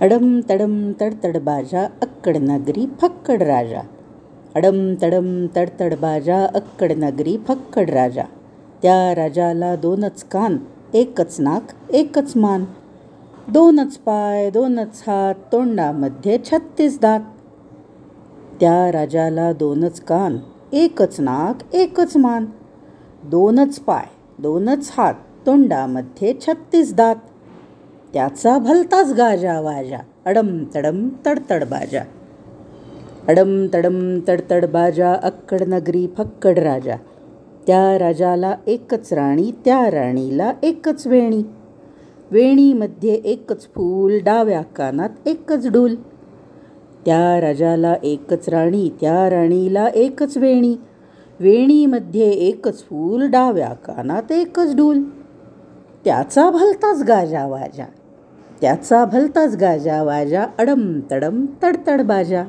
अडम तडम तडतड बाजा अक्कड नगरी फक्कड राजा. अडम तडम तडतड बाजा अक्कड नगरी फक्कड राजा. त्या राजाला दोनच कान एकच नाक एकच मान. दोनच पाय दोनच हात तोंडामध्ये छत्तीस दात. त्या राजाला दोनच कान एकच नाक एकच मान. दोनच पाय दोनच हात तोंडामध्ये छत्तीस दात. त्याचा भलताच गाजा वाजा. अडम तडम तडतड बाजा. अडम तडम तडतड बाजा अक्कड नगरी फक्कड राजा. त्या राजाला एकच राणी त्या राणीला एकच वेणी. वेणीमध्ये एकच फूल डाव्या कानात एकच डूल. त्या राजाला एकच राणी त्या राणीला एकच वेणी. वेणीमध्ये एकच फूल डाव्या कानात एकच डूल. त्याचा भलताच गाजा वाजा. त्याचा भलताच गाजा वाजा अडम तडम तडतड बाजा.